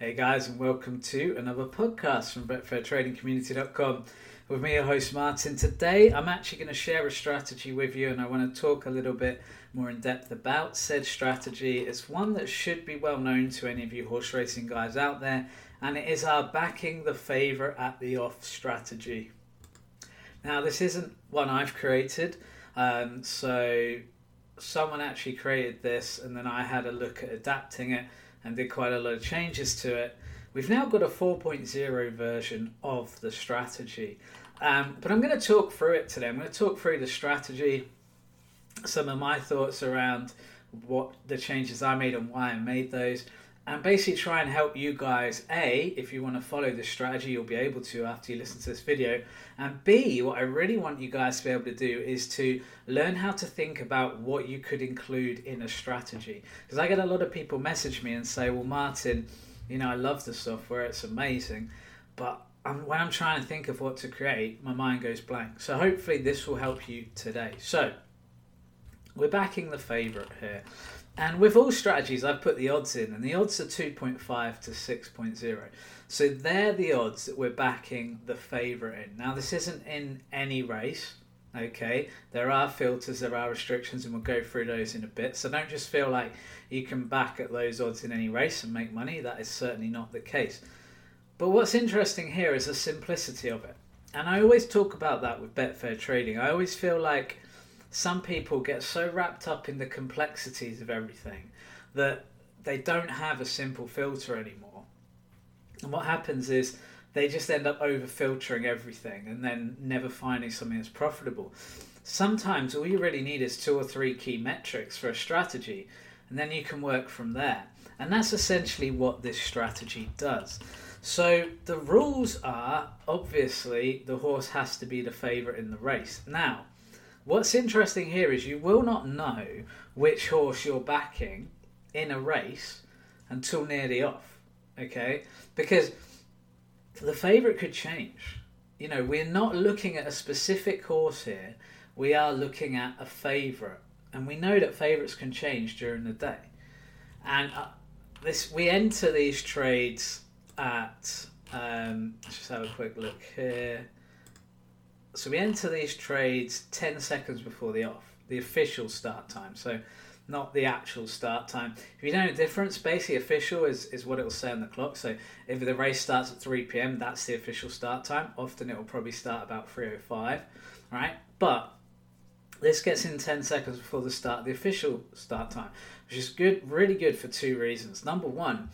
Hey guys, and welcome to another podcast from BetfairTradingCommunity.com with me, your host Martin. Today, I'm actually going to share a strategy with you, and I want to talk a little bit more in depth about said strategy. It's one that should be well known to any of you horse racing guys out there, and it is our backing the favourite at the off strategy. Now, this isn't one I've created, um, so someone actually created this, and then I had a look at adapting it and did quite a lot of changes to it. We've now got a 4.0 version of the strategy. Um, but I'm going to talk through it today. I'm going to talk through the strategy, some of my thoughts around what the changes I made and why I made those, and basically try and help you guys. A, if you want to follow this strategy, you'll be able to after you listen to this video. And B, what I really want you guys to be able to do is to learn how to think about what you could include in a strategy. Because I get a lot of people message me and say, Well, Martin, you know, I love the software, it's amazing, but I'm, when I'm trying to think of what to create, my mind goes blank. So hopefully, this will help you today. So, we're backing the favourite here. And with all strategies, I've put the odds in, and the odds are 2.5 to 6.0. So they're the odds that we're backing the favourite in. Now, this isn't in any race, okay? There are filters, there are restrictions, and we'll go through those in a bit. So don't just feel like you can back at those odds in any race and make money. That is certainly not the case. But what's interesting here is the simplicity of it. And I always talk about that with Betfair trading. I always feel like some people get so wrapped up in the complexities of everything that they don't have a simple filter anymore. And what happens is they just end up over filtering everything and then never finding something that's profitable. Sometimes all you really need is two or three key metrics for a strategy, and then you can work from there. And that's essentially what this strategy does. So the rules are obviously the horse has to be the favourite in the race. Now, What's interesting here is you will not know which horse you're backing in a race until nearly off, okay? Because the favourite could change. You know, we're not looking at a specific horse here, we are looking at a favourite. And we know that favourites can change during the day. And uh, this we enter these trades at, um, let's just have a quick look here. So we enter these trades 10 seconds before the off, the official start time. So not the actual start time. If you know the difference, basically official is, is what it will say on the clock. So if the race starts at 3 p.m., that's the official start time. Often it will probably start about 3.05, right? But this gets in 10 seconds before the start, the official start time, which is good, really good for two reasons. Number one,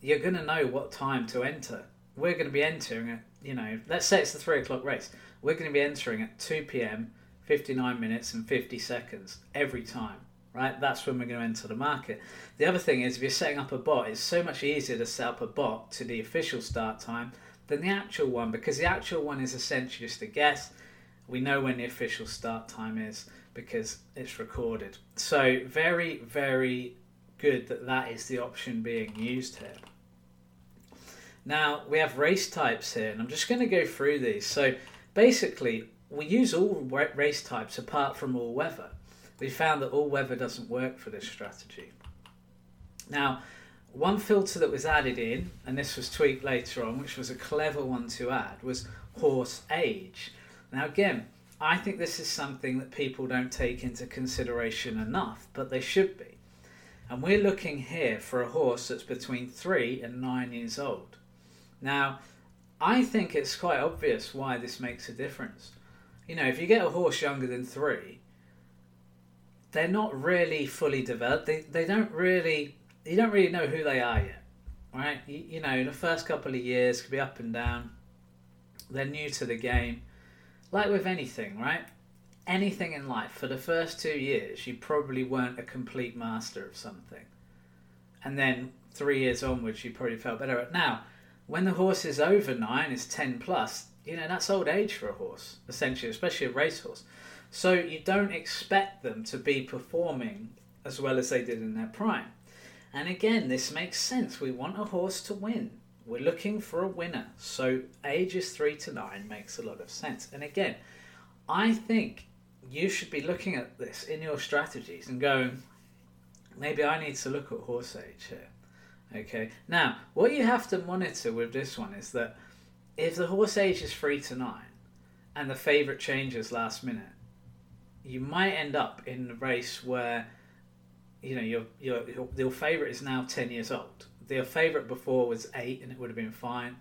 you're going to know what time to enter. We're going to be entering it, you know, let's say it's the 3 o'clock race we're going to be entering at 2 p.m., 59 minutes and 50 seconds every time. Right, that's when we're going to enter the market. The other thing is, if you're setting up a bot, it's so much easier to set up a bot to the official start time than the actual one because the actual one is essentially just a guess. We know when the official start time is because it's recorded. So, very, very good that that is the option being used here. Now, we have race types here, and I'm just going to go through these. So, basically, we use all race types apart from all weather. We found that all weather doesn't work for this strategy. Now, one filter that was added in, and this was tweaked later on, which was a clever one to add, was horse age. Now, again, I think this is something that people don't take into consideration enough, but they should be. And we're looking here for a horse that's between three and nine years old. Now, I think it's quite obvious why this makes a difference. You know, if you get a horse younger than three, they're not really fully developed. They, they don't really, you don't really know who they are yet, right? You, you know, the first couple of years could be up and down. They're new to the game. Like with anything, right? Anything in life, for the first two years, you probably weren't a complete master of something. And then three years onwards, you probably felt better. At. Now, when the horse is over nine, is 10 plus, you know, that's old age for a horse, essentially, especially a racehorse. So you don't expect them to be performing as well as they did in their prime. And again, this makes sense. We want a horse to win. We're looking for a winner. So ages three to nine makes a lot of sense. And again, I think you should be looking at this in your strategies and going, maybe I need to look at horse age here Okay. Now, what you have to monitor with this one is that if the horse age is three to nine and the favourite changes last minute, you might end up in a race where you know your your your, your favourite is now ten years old. Your favourite before was eight, and it would have been fine.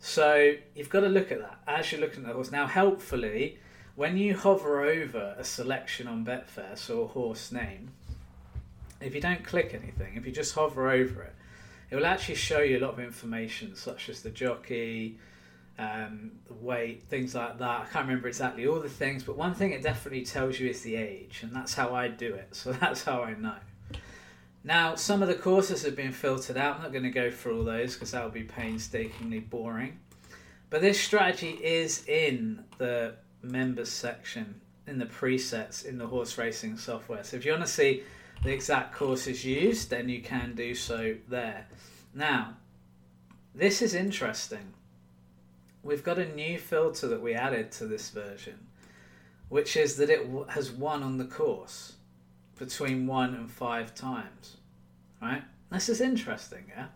So you've got to look at that as you're looking at the horse. Now, helpfully, when you hover over a selection on Betfair, so a horse name, if you don't click anything, if you just hover over it, it will actually show you a lot of information, such as the jockey, um, the weight, things like that. I can't remember exactly all the things, but one thing it definitely tells you is the age, and that's how I do it. So that's how I know. Now, some of the courses have been filtered out. I'm not going to go through all those because that would be painstakingly boring. But this strategy is in the members section, in the presets in the horse racing software. So if you want to see the exact courses used, then you can do so there. Now, this is interesting. We've got a new filter that we added to this version, which is that it has won on the course between one and five times. Right? This is interesting, yeah?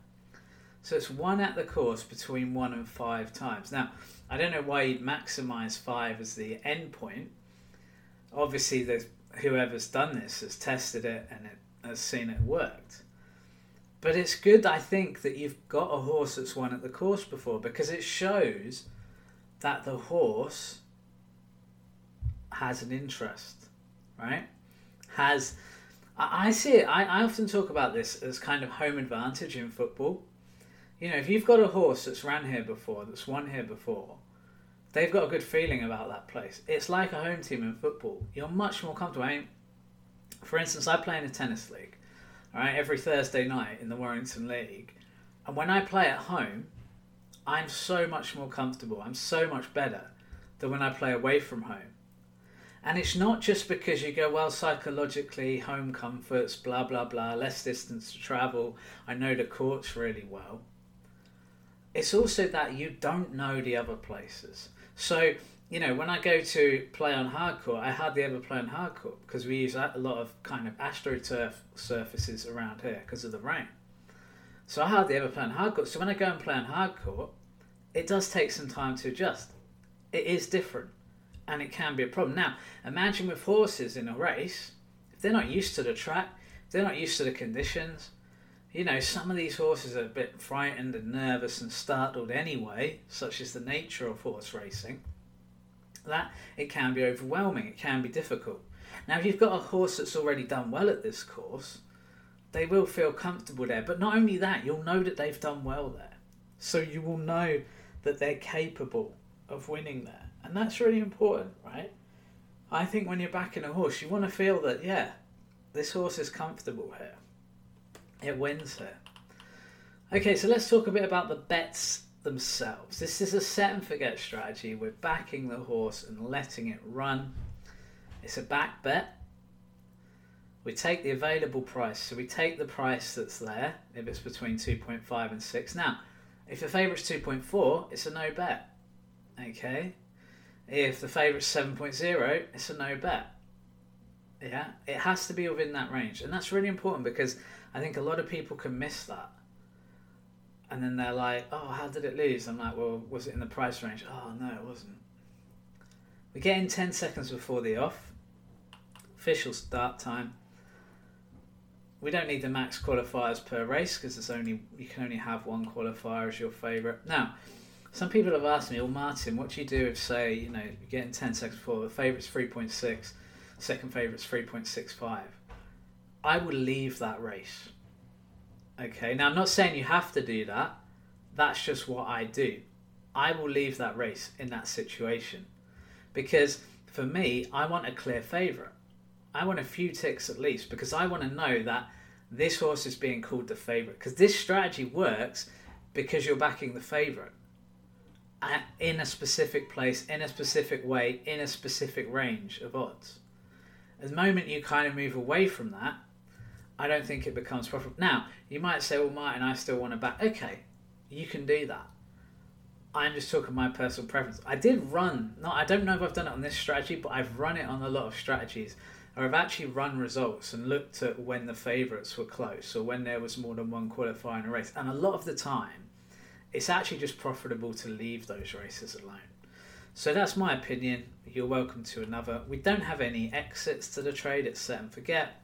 So it's one at the course between one and five times. Now, I don't know why you'd maximize five as the end point. Obviously, there's whoever's done this has tested it and it has seen it worked. But it's good, I think, that you've got a horse that's won at the course before because it shows that the horse has an interest, right? Has I see it. I, I often talk about this as kind of home advantage in football. You know, if you've got a horse that's ran here before, that's won here before, they've got a good feeling about that place. It's like a home team in football. You're much more comfortable. I mean, for instance, I play in a tennis league, all right, every Thursday night in the Warrington League, and when I play at home, I'm so much more comfortable. I'm so much better than when I play away from home. And it's not just because you go, well, psychologically, home comforts, blah, blah, blah, less distance to travel. I know the courts really well. It's also that you don't know the other places. So, you know, when I go to play on hardcourt, I hardly ever play on hardcourt because we use a lot of kind of astroturf surfaces around here because of the rain. So I hardly ever play on hardcourt. So when I go and play on hardcourt, it does take some time to adjust. It is different and it can be a problem. Now, imagine with horses in a race, if they're not used to the track, they're not used to the conditions, you know, some of these horses are a bit frightened and nervous and startled anyway, such is the nature of horse racing, that it can be overwhelming, it can be difficult. Now, if you've got a horse that's already done well at this course, they will feel comfortable there. But not only that, you'll know that they've done well there. So you will know that they're capable of winning there. And that's really important, right? I think when you're backing a horse, you want to feel that, yeah, this horse is comfortable here it wins here. Okay, so let's talk a bit about the bets themselves. This is a set and forget strategy. We're backing the horse and letting it run. It's a back bet. We take the available price. So we take the price that's there if it's between 2.5 and 6. Now, if the favourite's 2.4, it's a no bet. Okay? If the favourite's 7.0, it's a no bet. Yeah? It has to be within that range. And that's really important because I think a lot of people can miss that. And then they're like, oh, how did it lose? I'm like, well, was it in the price range? Oh, no, it wasn't. We get in 10 seconds before the off. Official start time. We don't need the max qualifiers per race because it's only you can only have one qualifier as your favourite. Now, some people have asked me, well, Martin, what do you do if, say, you know, you get in 10 seconds before the favourite's 3.6, second favourite's 3.65? I would leave that race. Okay, now I'm not saying you have to do that. That's just what I do. I will leave that race in that situation because for me, I want a clear favourite. I want a few ticks at least because I want to know that this horse is being called the favourite because this strategy works because you're backing the favourite uh, in a specific place, in a specific way, in a specific range of odds. The moment you kind of move away from that, I don't think it becomes profitable. Now, you might say, well, Martin, I still want to back. Okay, you can do that. I'm just talking my personal preference. I did run, no, I don't know if I've done it on this strategy, but I've run it on a lot of strategies or I've actually run results and looked at when the favourites were close or when there was more than one qualifier in a race. And a lot of the time, it's actually just profitable to leave those races alone. So that's my opinion. You're welcome to another. We don't have any exits to the trade, it's set and forget.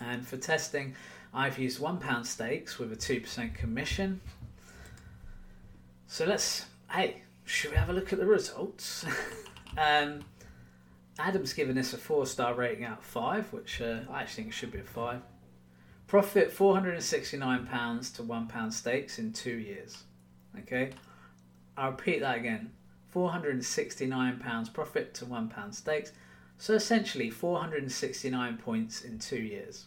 And for testing, I've used £1 stakes with a 2% commission. So let's, hey, should we have a look at the results? um, Adam's given this a four star rating out of five, which uh, I actually think should be a five. Profit £469 to £1 stakes in two years. Okay, I'll repeat that again £469 profit to £1 stakes. So essentially 469 points in two years.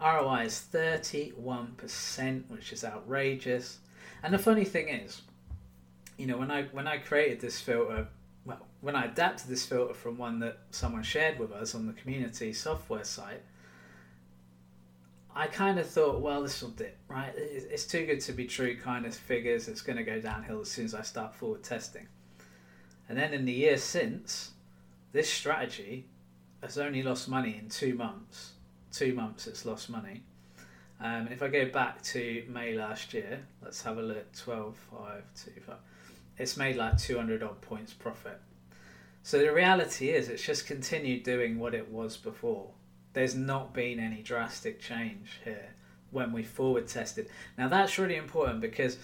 ROI is 31%, which is outrageous. And the funny thing is, you know, when I when I created this filter, well, when I adapted this filter from one that someone shared with us on the community software site, I kind of thought, well, this will dip, right? It's too good to be true kind of figures. It's going to go downhill as soon as I start forward testing. And then in the year since, this strategy has only lost money in two months. Two months it's lost money. Um, and if I go back to May last year, let's have a look 12, 5, 2, 5 it's made like 200 odd points profit. So the reality is, it's just continued doing what it was before. There's not been any drastic change here when we forward tested. Now that's really important because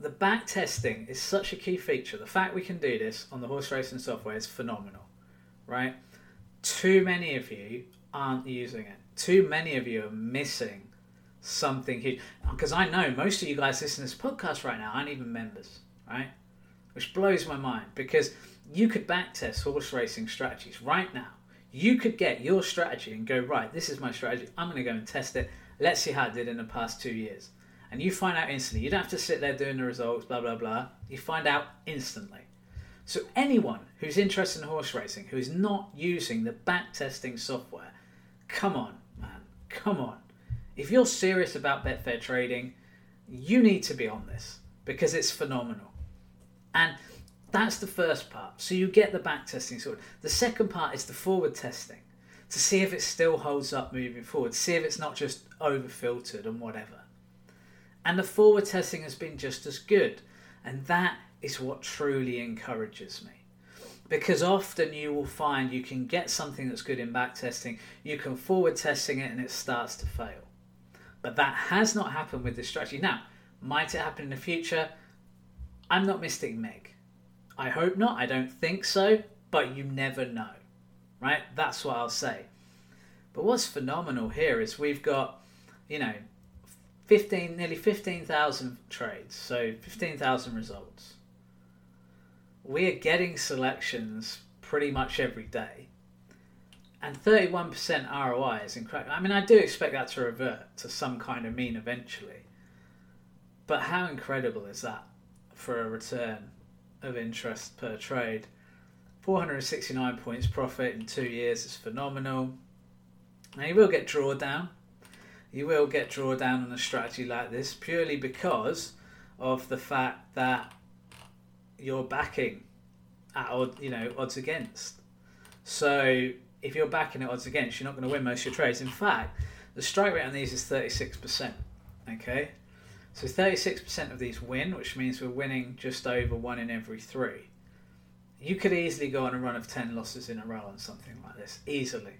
the back testing is such a key feature. The fact we can do this on the horse racing software is phenomenal, right? Too many of you aren't using it. Too many of you are missing something huge. Because I know most of you guys listening to this podcast right now aren't even members, right? which blows my mind because you could backtest horse racing strategies right now. You could get your strategy and go, right, this is my strategy. I'm going to go and test it. Let's see how it did in the past two years. And you find out instantly. You don't have to sit there doing the results, blah, blah, blah. You find out instantly. So, anyone who's interested in horse racing who is not using the backtesting software, come on, man, come on. If you're serious about Betfair trading, you need to be on this because it's phenomenal. And that's the first part. So you get the back testing sorted. The second part is the forward testing to see if it still holds up moving forward, see if it's not just over filtered and whatever. And the forward testing has been just as good. And that is what truly encourages me. Because often you will find you can get something that's good in back testing, you can forward testing it and it starts to fail. But that has not happened with this strategy. Now, might it happen in the future? I'm not Mystic Meg. I hope not. I don't think so, but you never know. Right? That's what I'll say. But what's phenomenal here is we've got, you know, 15 nearly 15,000 trades, so 15,000 results. We are getting selections pretty much every day. And 31% ROI is incredible. I mean, I do expect that to revert to some kind of mean eventually. But how incredible is that? for a return of interest per trade. 469 points profit in two years is phenomenal. Now you will get drawdown. You will get drawdown on a strategy like this purely because of the fact that you're backing at odd, you know, odds against. So if you're backing at odds against, you're not going to win most of your trades. In fact, the strike rate on these is 36%. Okay, so 36% of these win, which means we're winning just over one in every three. You could easily go on a run of 10 losses in a row on something like this, easily.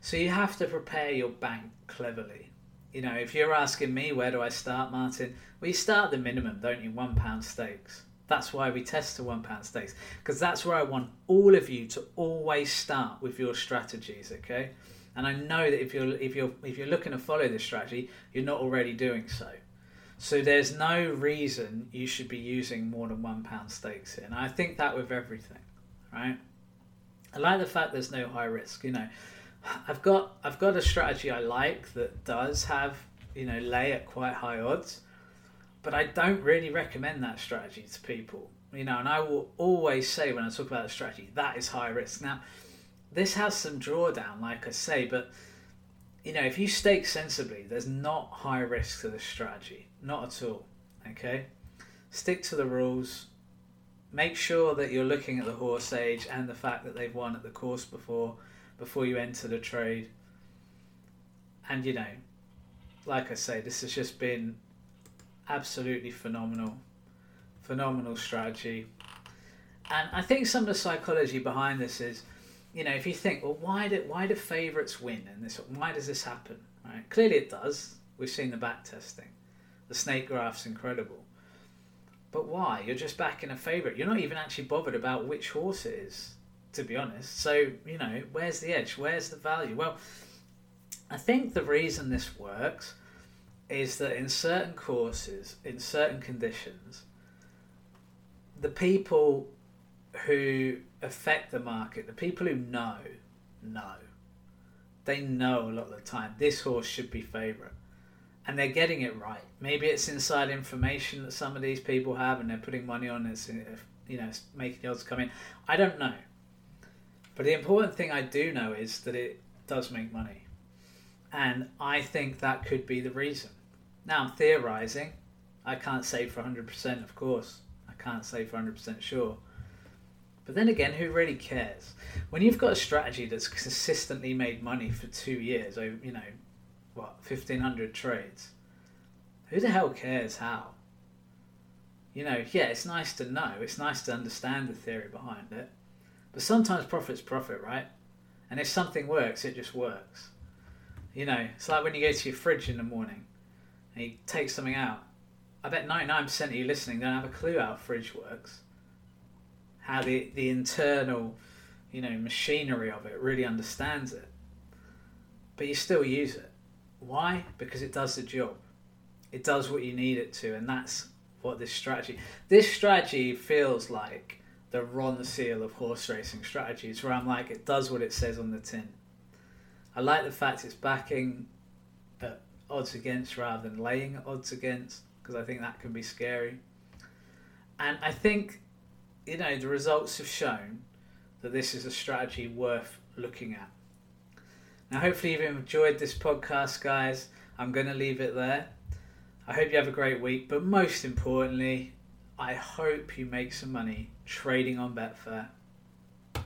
So you have to prepare your bank cleverly. You know, if you're asking me where do I start, Martin, well, you start the minimum, don't you? One pound stakes. That's why we test to one pound stakes because that's where I want all of you to always start with your strategies. Okay, and I know that if you're if you're if you're looking to follow this strategy, you're not already doing so. So there's no reason you should be using more than one pound stakes here. And I think that with everything, right? I like the fact there's no high risk. You know, I've got I've got a strategy I like that does have you know lay at quite high odds, but I don't really recommend that strategy to people. You know, and I will always say when I talk about a strategy that is high risk. Now, this has some drawdown, like I say, but you know, if you stake sensibly, there's not high risk to this strategy. Not at all. Okay? Stick to the rules. Make sure that you're looking at the horse age and the fact that they've won at the course before. Before you enter the trade. And you know, like I say, this has just been absolutely phenomenal, phenomenal strategy. And I think some of the psychology behind this is, you know, if you think, well, why do why do favourites win and this? Why does this happen? Right? Clearly, it does. We've seen the back testing. The snake graph's incredible. But why? You're just backing a favourite. You're not even actually bothered about which horse it is, to be honest. So, you know, where's the edge? Where's the value? Well, I think the reason this works is that in certain courses, in certain conditions, the people who affect the market, the people who know, know. They know a lot of the time this horse should be favourite. And they're getting it right. Maybe it's inside information that some of these people have and they're putting money on it, you know, making the odds come in. I don't know. But the important thing I do know is that it does make money. And I think that could be the reason. Now I'm theorizing. I can't say for 100%, of course. I can't say for 100% sure. But then again, who really cares? When you've got a strategy that's consistently made money for two years, over, you know, what, 1,500 trades, who the hell cares how? You know, yeah, it's nice to know, it's nice to understand the theory behind it. But sometimes profit's profit, right? And if something works, it just works. You know, it's like when you go to your fridge in the morning and you take something out. I bet 99% of you listening don't have a clue how a fridge works how the, the internal, you know, machinery of it really understands it. But you still use it. Why? Because it does the job. It does what you need it to, and that's what this strategy. This strategy feels like the Ronseal of horse racing strategies, where I'm like, it does what it says on the tin. I like the fact it's backing at odds against rather than laying odds against, because I think that can be scary. And I think you know, the results have shown that this is a strategy worth looking at. Now, hopefully, you've enjoyed this podcast, guys. I'm going to leave it there. I hope you have a great week, but most importantly, I hope you make some money trading on Betfair.